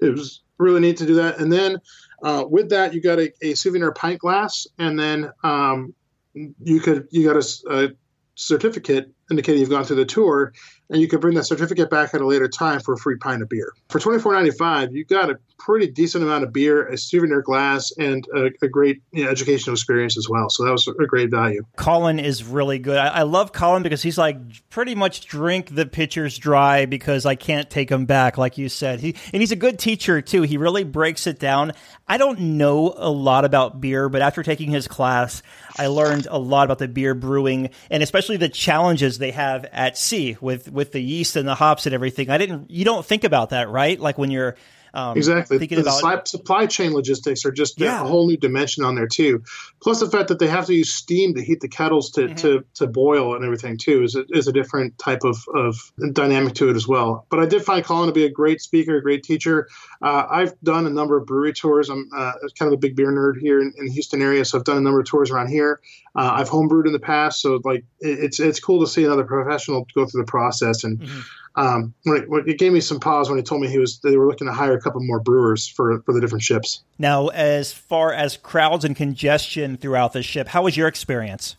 Speaker 5: it was really neat to do that. And then uh, with that, you got a, a, souvenir pint glass, and then um, you could you got a, a certificate indicating you've gone through the tour, and you can bring that certificate back at a later time for a free pint of beer. For twenty four ninety five, you got a pretty decent amount of beer, a souvenir glass, and a, a great you know, educational experience as well. So that was a great value.
Speaker 3: Colin is really good. I, I, love Colin because he's like pretty much drink the pitchers dry because I can't take them back, like you said. He and he's a good teacher too. He really breaks it down. I don't know a lot about beer, but after taking his class, I learned a lot about the beer brewing and especially the challenges they have at sea with with the yeast and the hops and everything. I didn't. You don't think about that, right? Like when you're
Speaker 5: um, exactly. the about, supply chain logistics are just yeah. a whole new dimension on there too. Plus the fact that they have to use steam to heat the kettles to, mm-hmm. to, to boil and everything too is a, is a different type of, of dynamic to it as well. But I did find Colin to be a great speaker, a great teacher. Uh, I've done a number of brewery tours. I'm uh, kind of a big beer nerd here in, in, the Houston area, so I've done a number of tours around here. Uh, I've homebrewed in the past, so like it, it's it's cool to see another professional go through the process and. Mm-hmm um, when it, it, gave me some pause when he told me he was they were looking to hire a couple more brewers for for the different ships.
Speaker 3: Now, as far as crowds and congestion throughout the ship, how was your experience?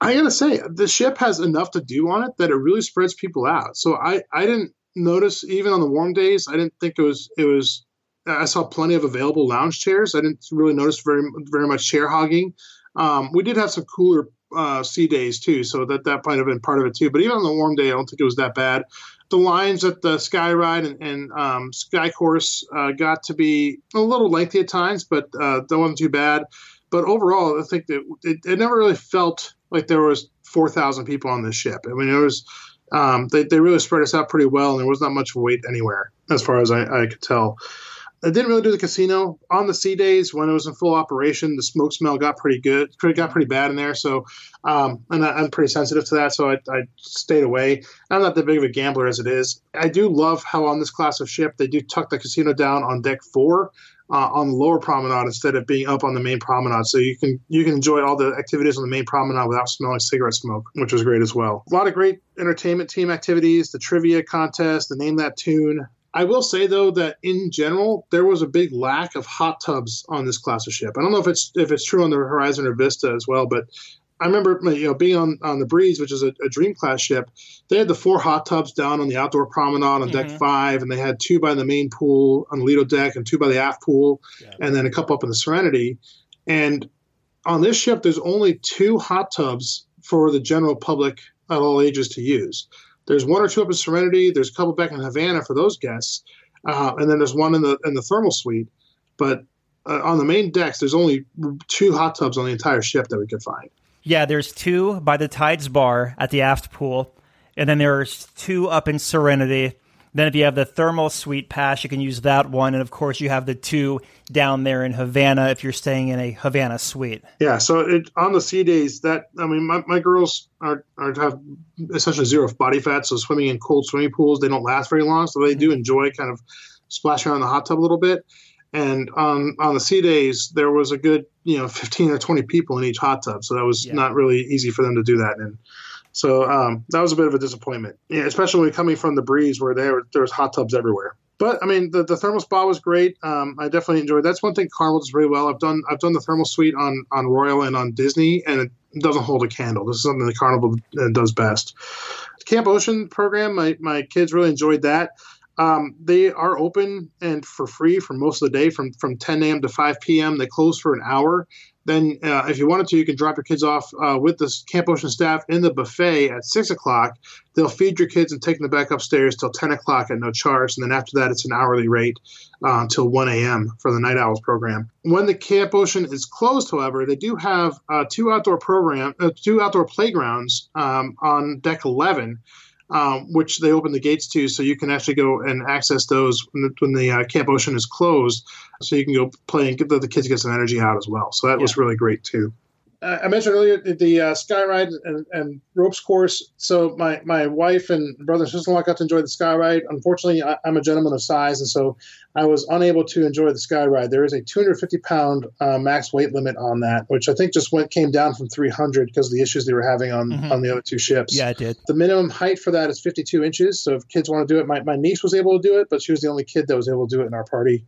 Speaker 5: I gotta say, the ship has enough to do on it that it really spreads people out. So I I didn't notice even on the warm days. I didn't think it was it was. I saw plenty of available lounge chairs. I didn't really notice very very much chair hogging. Um, we did have some cooler uh, sea days too, so that that might have been part of it too. But even on the warm day, I don't think it was that bad the lines at the Sky Ride and, and um, Sky Course uh, got to be a little lengthy at times, but uh, that wasn't too bad. But overall, I think that it, it never really felt like there was 4,000 people on this ship. I mean, it was um, they, they really spread us out pretty well, and there was not much wait anywhere as far as I, I could tell. I didn't really do the casino on the sea days when it was in full operation. The smoke smell got pretty good, got pretty bad in there. So, um, and I, am pretty sensitive to that, so I, I, stayed away. I'm not that big of a gambler as it is. I do love how on this class of ship they do tuck the casino down on deck four. Uh, on the lower promenade instead of being up on the main promenade, so you can you can enjoy all the activities on the main promenade without smelling cigarette smoke, which was great as well. A lot of great entertainment team activities, the trivia contest, the name that tune, I will say though that in general there was a big lack of hot tubs on this class of ship. I don't know if it's if it's true on the Horizon or Vista as well, but I remember you know being on on the Breeze, which is a, a Dream class ship. They had the four hot tubs down on the outdoor promenade on mm-hmm. deck five, and they had two by the main pool on the Lido deck and two by the aft pool, yeah. and then a couple up in the Serenity. And on this ship, there's only two hot tubs for the general public at all ages to use. There's one or two up in Serenity. There's a couple back in Havana for those guests, uh, and then there's one in the in the thermal suite. But uh, on the main decks, there's only two hot tubs on the entire ship that we could find.
Speaker 3: Yeah, there's two by the Tides Bar at the aft pool, and then there's two up in Serenity then, if you have the thermal suite pass, you can use that one. And of course, you have the two down there in Havana if you're staying in a Havana suite.
Speaker 5: Yeah. So it, on the sea days, that I mean, my, my girls are, are have essentially zero body fat, so swimming in cold swimming pools they don't last very long. So they do mm-hmm. enjoy kind of splashing around the hot tub a little bit. And on on the sea days, there was a good you know 15 or 20 people in each hot tub, so that was yeah. not really easy for them to do that. And So um, that was a bit of a disappointment, yeah, especially when coming from the breeze where there there was hot tubs everywhere. But I mean, the, the thermal spa was great. Um, I definitely enjoyed. That's one thing Carnival does really well. I've done I've done the thermal suite on on Royal and on Disney, and it doesn't hold a candle. This is something the Carnival does best. Camp Ocean program, my my kids really enjoyed that. Um, they are open and for free for most of the day from from 10 a.m. to 5 p.m. They close for an hour. Then, uh, if you wanted to, you can drop your kids off uh, with the Camp Ocean staff in the buffet at six o'clock. They'll feed your kids and take them back upstairs till 10 o'clock at no charge. And then after that, it's an hourly rate uh, until 1 a.m. for the Night Owls program. When the Camp Ocean is closed, however, they do have uh, two outdoor program, uh, two outdoor playgrounds um, on deck 11 um, which they open the gates to, so you can actually go and access those when the, when the uh, Camp Ocean is closed. So you can go play and get the, the kids get some energy out as well. So that yeah. was really great too. I mentioned earlier the uh, sky ride and, and, ropes course. So my, my wife and brother and sister-in-law got to enjoy the sky ride. Unfortunately, I, am a gentleman of size, and so I was unable to enjoy the sky ride. There is a 250 pound uh, max weight limit on that, which I think just went came down from 300 because of the issues they were having on mm-hmm. on the other two ships.
Speaker 3: Yeah, it did.
Speaker 5: The minimum height for that is 52 inches. So if kids want to do it, my, my niece was able to do it, but she was the only kid that was able to do it in our party.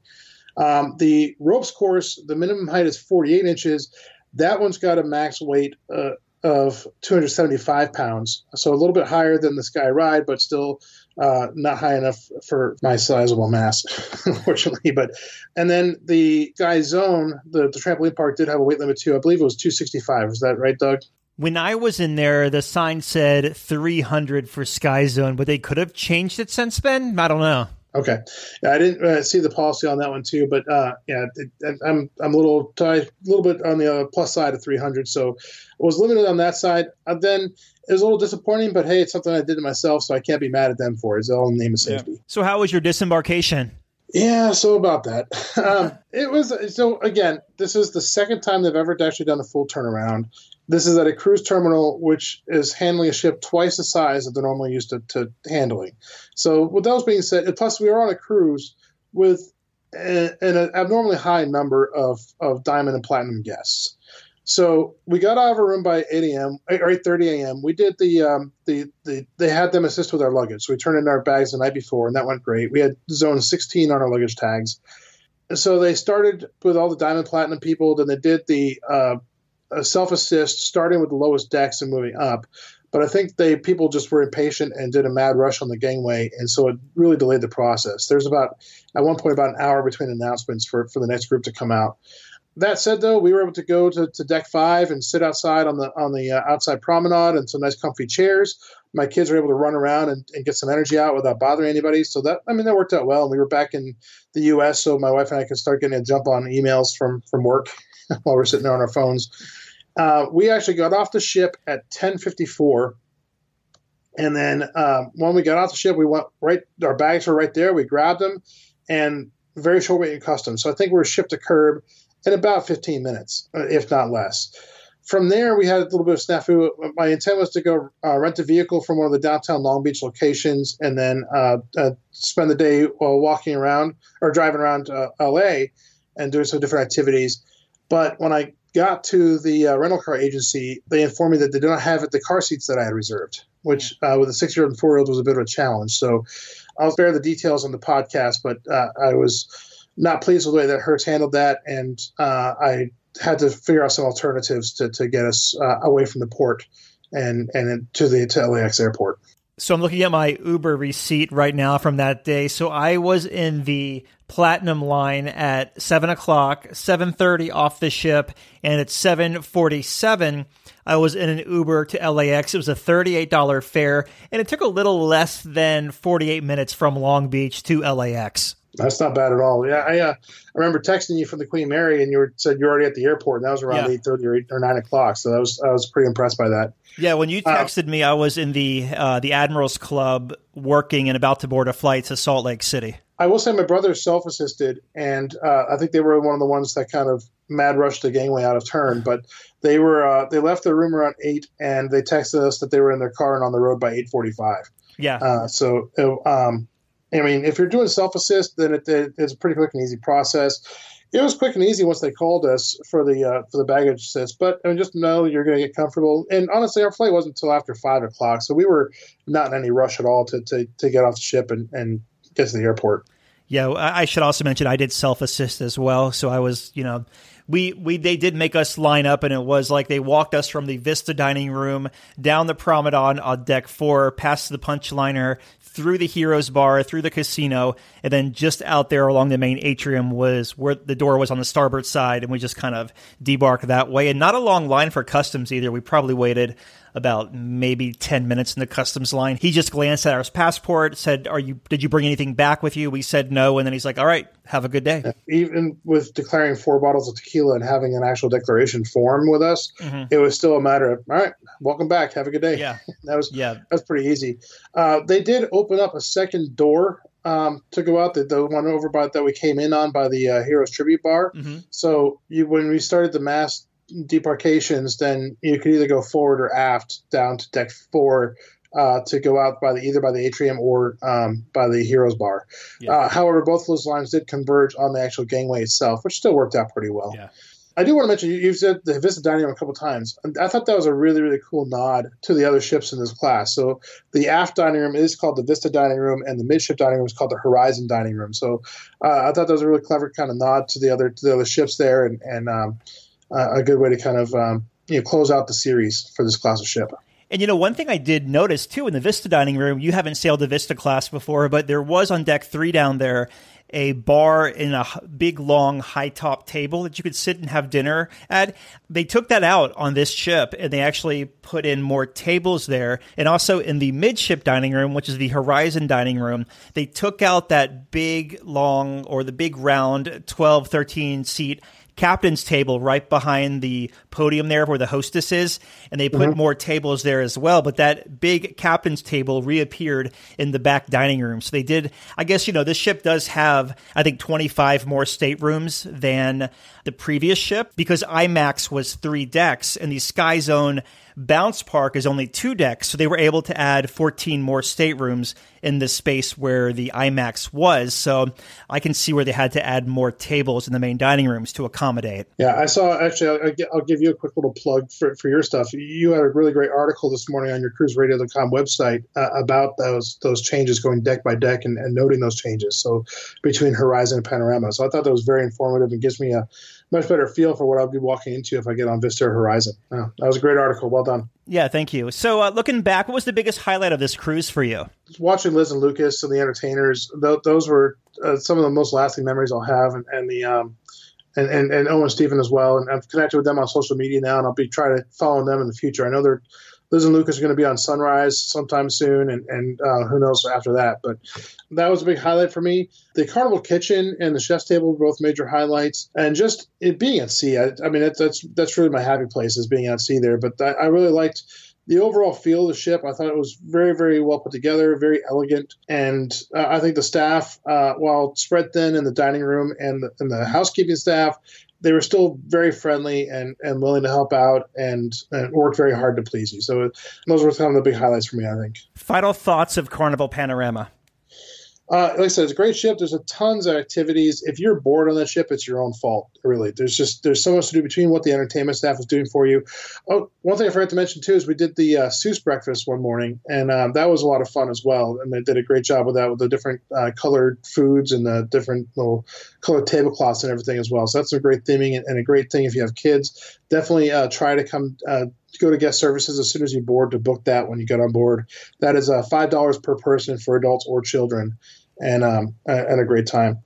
Speaker 5: Um, the ropes course, the minimum height is 48 inches that one's got a max weight uh, of 275 pounds, so a little bit higher than the Sky Ride, but still uh, not high enough for my sizable mass, unfortunately. But and then the Sky Zone, the, the trampoline park did have a weight limit too. I believe it was 265. Is that right, Doug?
Speaker 3: When I was in there, the sign said 300 for Sky Zone, but they could have changed it since then. I don't know.
Speaker 5: Okay, yeah, I didn't uh, see the policy on that one too, but uh, yeah, it, I'm I'm a little a little bit on the uh, plus side of 300, so I was limited on that side. Uh, then it was a little disappointing, but hey, it's something I did to myself, so I can't be mad at them for it. It's all in the name of safety. Yeah.
Speaker 3: So, how was your disembarkation?
Speaker 5: Yeah, so about that. Um, it was so again. This is the second time they've ever actually done a full turnaround. This is at a cruise terminal, which is handling a ship twice the size that they're normally used to, to handling. So, with those being said, plus we are on a cruise with a, an abnormally high number of, of diamond and platinum guests. So we got out of our room by 8 a.m. or 8:30 a.m. We did the um, the the they had them assist with our luggage. So we turned in our bags the night before, and that went great. We had zone 16 on our luggage tags. So they started with all the diamond platinum people. Then they did the uh, self assist, starting with the lowest decks and moving up. But I think they people just were impatient and did a mad rush on the gangway, and so it really delayed the process. There's about at one point about an hour between announcements for for the next group to come out that said, though, we were able to go to, to deck five and sit outside on the on the uh, outside promenade and some nice comfy chairs. My kids were able to run around and, and, get some energy out without bothering anybody. So that I mean that worked out well. And we were back in the U.S., so my wife and I could start getting a jump on emails from from work while we're sitting there on our phones. Uh, we actually got off the ship at 10:54, and then um, when we got off the ship, we went right. Our bags were right there. We grabbed them, and very short wait in customs. So I think we were shipped to curb in about 15 minutes, uh, if not less. From there, we had a little bit of snafu. My intent was to go uh, rent a vehicle from one of the downtown Long Beach locations and then uh, uh, spend the day walking around or driving around uh, LA and doing some different activities. But when I got to the uh, rental car agency, they informed me that they did not have the car seats that I had reserved, which with a six year old and four year old was a bit of a challenge. So I'll spare the details on the podcast, but I was not pleased with the way that Hertz handled that, and uh, I had to figure out some alternatives to, to get us uh, away from the port and and to the to LAX airport.
Speaker 3: So I'm looking at my Uber receipt right now from that day. So I was in the platinum line at seven o'clock, seven thirty off the ship, and at seven forty seven. I was in an Uber to LAX. It was a $38 fare, and it took a little less than 48 minutes from Long Beach to LAX.
Speaker 5: That's not bad at all. Yeah, I, uh, I remember texting you from the Queen Mary, and you were, said you're already at the airport, and that was around yeah. eight thirty or, or nine o'clock. So that was I was pretty impressed by that.
Speaker 3: Yeah, when you uh, texted uh, me, I was in the uh, the Admirals Club working and about to board a flight to Salt Lake City.
Speaker 5: I will say my brother self assisted, and uh, I think they were one of the ones that kind of mad rushed the gangway out of turn. But they were uh, they left their room around eight, and they texted us that they were in their car and on the road by eight forty five.
Speaker 3: Yeah.
Speaker 5: Uh, so um, I mean, if you're doing self assist, then it, it, it's a pretty quick and easy process. it was quick and easy once they called us for the uh, for the baggage assist. But I mean, just know you're going to get comfortable. And honestly, our flight wasn't until after five o'clock, so we were not in any rush at all to to, to get off the ship and, and get to the airport.
Speaker 3: Yeah, I should also mention I did self assist as well, so I was you know we we they did make us line up, and it was like they walked us from the Vista dining room down the promenade on deck four, past the punch liner, through the Heroes Bar, through the casino, and then just out there along the main atrium was where the door was on the starboard side, and we just kind of debarked that way. And not a long line for customs either. We probably waited about maybe 10 minutes in the customs line. He just glanced at our passport, said, "Are you did you bring anything back with you?" We said no, and then he's like, "All right, have a good day."
Speaker 5: Even with declaring four bottles of tequila and having an actual declaration form with us, mm-hmm. it was still a matter of, "All right, welcome back, have a good day."
Speaker 3: Yeah.
Speaker 5: that was yeah. That was pretty easy. Uh, they did open up a second door um, to go out, the, the one over by that we came in on by the uh, Heroes Tribute Bar. Mm-hmm. So you, when we started the mass debarkations, then you could either go forward or aft down to deck four uh, to go out by the either by the atrium or um, by the heroes bar. Yeah. Uh, however, both those lines did converge on the actual gangway itself, which still worked out pretty well.
Speaker 3: Yeah.
Speaker 5: I do want to mention you've said the Vista Dining Room a couple times. I thought that was a really really cool nod to the other ships in this class. So the aft dining room is called the Vista Dining Room, and the midship dining room is called the Horizon Dining Room. So uh, I thought that was a really clever kind of nod to the other to the other ships there, and and um, a good way to kind of um, you know close out the series for this class of ship.
Speaker 3: And you know, one thing I did notice too in the Vista dining room, you haven't sailed the Vista class before, but there was on deck three down there a bar in a big, long, high top table that you could sit and have dinner at. They took that out on this ship and they actually put in more tables there. And also in the midship dining room, which is the Horizon dining room, they took out that big, long, or the big round 12, 13 seat captain's table right behind the podium there where the hostess is, and they put mm-hmm. more tables there as well. But that big captain's table reappeared in the back dining room. So they did, I guess, you know, this ship does have, I think, 25 more staterooms than the previous ship because IMAX was three decks and the Sky Zone Bounce Park is only two decks, so they were able to add 14 more staterooms in the space where the IMAX was. So I can see where they had to add more tables in the main dining rooms to accommodate.
Speaker 5: Yeah, I saw actually, I'll, give you a quick little plug for, for your stuff. You had a really great article this morning on your cruiseradio.com website uh, about those those changes going deck by deck and, and noting those changes. So between Horizon and Panorama. So I thought that was very informative and gives me a much better feel for what I'll be walking into if I get on Vista Horizon. Oh, that was a great article. Well done.
Speaker 3: Yeah, thank you. So, uh, looking back, what was the biggest highlight of this cruise for you?
Speaker 5: Watching Liz and Lucas and the entertainers. Th- those were uh, some of the most lasting memories I'll have, and, and the um, and, and, and Owen Stephen as well. And I've connected with them on social media now, and I'll be trying to follow them in the future. I know they're Liz and Lucas are going to be on Sunrise sometime soon, and and uh, who knows after that. But that was a big highlight for me. The Carnival Kitchen and the chef's table were both major highlights, and just it being at sea. I, I mean, that's that's really my happy place is being at sea there. But I, I really liked the overall feel of the ship, I thought it was very, very well put together, very elegant, and uh, I think the staff, uh, while spread thin in the dining room and the, and the housekeeping staff, they were still very friendly and, and willing to help out and, and worked very hard to please you. So those were some of the big highlights for me, I think.
Speaker 3: Final thoughts of Carnival Panorama.
Speaker 5: Uh, like I said, it's a great ship. There's a tons of activities. If you're bored on that ship, it's your own fault. Really, there's just there's so much to do between what the entertainment staff is doing for you. Oh, one thing I forgot to mention too is we did the uh, Seuss breakfast one morning, and um, that was a lot of fun as well. And they did a great job with that with the different uh, colored foods and the different little colored tablecloths and everything as well. So that's a great theming and, and a great thing if you have kids. Definitely uh, try to come uh, go to guest services as soon as you board to book that when you get on board. That is uh, five dollars per person for adults or children and um, and a great time.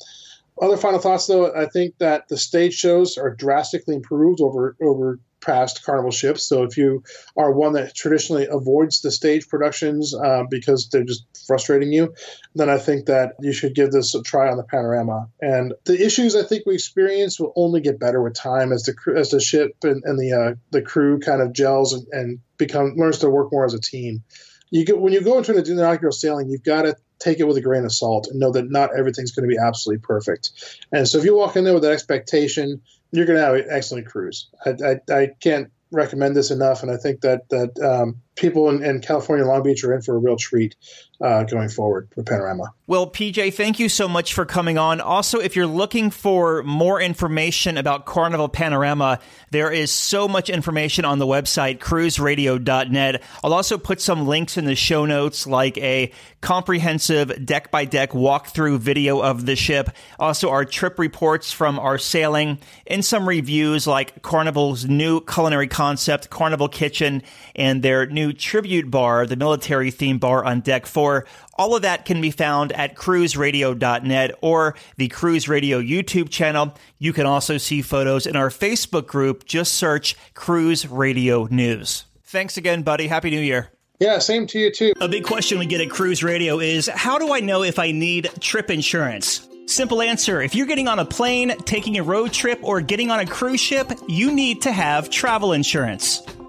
Speaker 5: Other final thoughts, though, I think that the stage shows are drastically improved over over past carnival ships. So if you are one that traditionally avoids the stage productions uh, because they're just frustrating you, then I think that you should give this a try on the panorama. And the issues I think we experience will only get better with time as the as the ship and, and the uh, the crew kind of gels and, and become learns to work more as a team. You get when you go into an inaugural sailing, you've got to take it with a grain of salt and know that not everything's going to be absolutely perfect. And so if you walk in there with that expectation, you're going to have an excellent cruise. I, I, I can't recommend this enough, and I think that that um, people in, in, California, Long Beach are in for a real treat uh, going forward with Panorama.
Speaker 3: Well, PJ, thank you so much for coming on. Also, if you're looking for more information about Carnival Panorama, there is so much information on the website, cruiseradio.net. I'll also put some links in the show notes, like a comprehensive deck by deck walkthrough video of the ship, also our trip reports from our sailing, and some reviews like Carnival's new culinary concept, Carnival Kitchen, and their new tribute bar, the military theme bar on deck four. All of that can be found at cruiseradio.net or the Cruise Radio YouTube channel. You can also see photos in our Facebook group. Just search Cruise Radio News. Thanks again, buddy. Happy New Year.
Speaker 5: Yeah, same to you too.
Speaker 3: A big question we get at Cruise Radio is how do I know if I need trip insurance? Simple answer. If you're getting on a plane, taking a road trip, or getting on a cruise ship, you need to have travel insurance.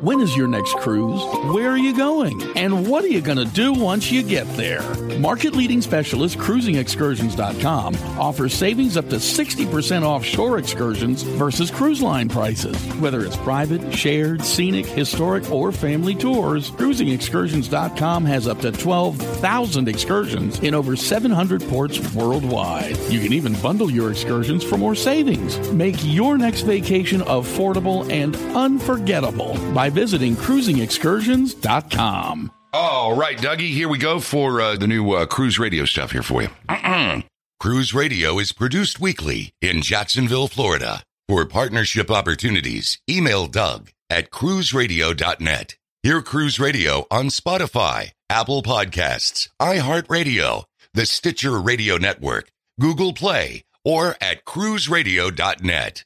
Speaker 6: When is your next cruise? Where are you going? And what are you going to do once you get there? Market leading specialist cruisingexcursions.com offers savings up to 60% offshore excursions versus cruise line prices. Whether it's private, shared, scenic, historic, or family tours, cruisingexcursions.com has up to 12,000 excursions in over 700 ports worldwide. You can even bundle your excursions for more savings. Make your next vacation affordable and unforgettable by by visiting cruisingexcursions.com.
Speaker 4: All right, Dougie, here we go for uh, the new uh, cruise radio stuff here for you. cruise radio is produced weekly in Jacksonville, Florida. For partnership opportunities, email Doug at cruiseradio.net. Hear Cruise Radio on Spotify, Apple Podcasts, iHeartRadio, the Stitcher Radio Network, Google Play, or at cruiseradio.net.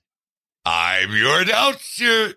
Speaker 4: I'm your announcer.